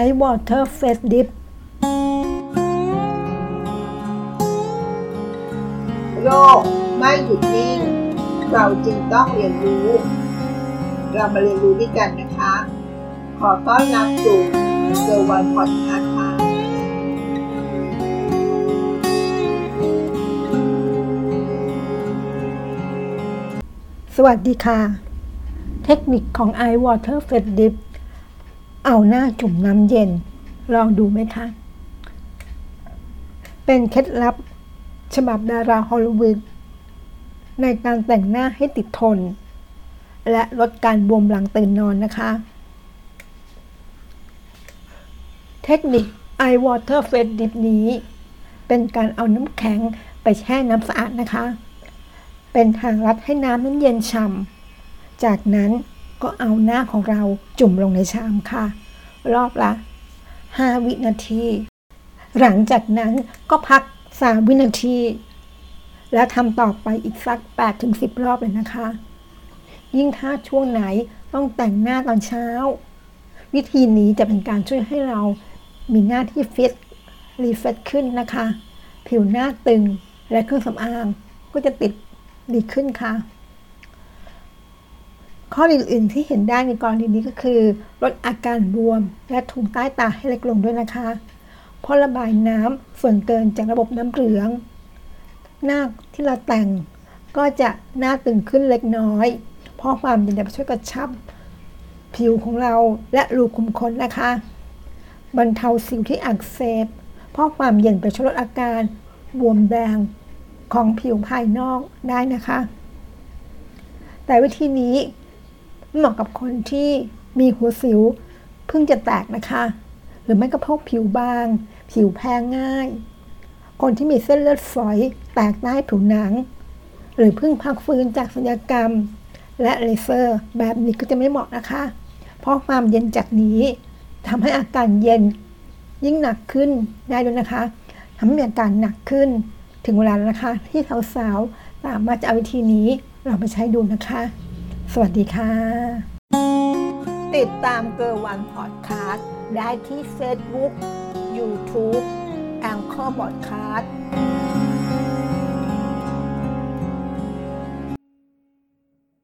Ice Water Face Dip โลกไม่หยุดนิ่ง เราจึงต้องเรียนรู้ เรามาเรียนรู้ด้วยกันนะคะ ขอต้อนรับสู่เซอร์วันพอดคาส์ค่ะสวัสดีค่ะ เทคนิคของ Ice Water Face Dip เอาหน้าจุ่มน้ำเย็น ลองดูไหมคะ เป็นเคล็ดลับฉบับดาราฮอลลีวูดในการแต่งหน้าให้ติดทน และลดการบวมหลังตื่นนอนนะคะ เทคนิค Eye Water Face Dip นี้ เป็นการเอาน้ำแข็งไปแช่น้ำสะอาดนะคะ เป็นทางลัดให้น้ำนั้นเย็นฉ่ำจากนั้น ก็เอาหน้าของเราจุ่มลงในชามค่ะ รอบละ 5 วินาที หลังจากนั้นก็พัก 3 วินาที แล้วทำต่อไปอีกสัก 8-10 รอบเลยนะคะ ยิ่งถ้าช่วงไหนต้องแต่งหน้าตอนเช้า วิธีนี้จะเป็นการช่วยให้เรามีหน้าที่ฟิตรีเฟซขึ้นนะคะ ผิวหน้าตึงและเครื่องสำอางก็จะติดดีขึ้นค่ะ ข้อดีอื่นๆที่เห็นได้ในกรณีนี้ก็คือ ลดอาการบวมและถุงใต้ตาให้เล็กลงด้วยนะคะเพราะระบายน้ำส่วนเกินจากระบบน้ำเหลือง หน้าที่เราแต่งก็จะหน้าตึงขึ้นเล็กน้อย เพราะความเย็นจะช่วยกระชับ ผิวของเราและรูขุมขนนะคะ บรรเทาสิวที่อักเสบ เพราะความเย็นไปช่วยลดอาการบวมแดงของผิวภายนอกได้นะคะ แต่วิธีนี้ เหมาะกับคนที่มีหัวสิวเพิ่งจะแตกนะคะ หรือไม่ก็พวกผิวบาง ผิวแพ้ง่าย คนที่มีเส้นเลือดฝอยแตกใต้ผิวหนัง หรือเพิ่งพักฟื้นจากศัลยกรรม และเลเซอร์ แบบนี้ก็จะไม่เหมาะนะคะ เพราะความเย็นจากนี้ทำให้อาการเย็นยิ่งหนักขึ้นได้ด้วยนะคะทำให้มีอาการหนักขึ้น ถึงเวลาแล้วนะคะ ที่สาวๆสามารถจะเอาวิธีนี้เราไปใช้ดูนะคะ สวัสดีค่ะ ติดตามเกอร์วันพอดคาสต์ได้ที่เฟซบุ๊กยูทูบ Anchor Podcast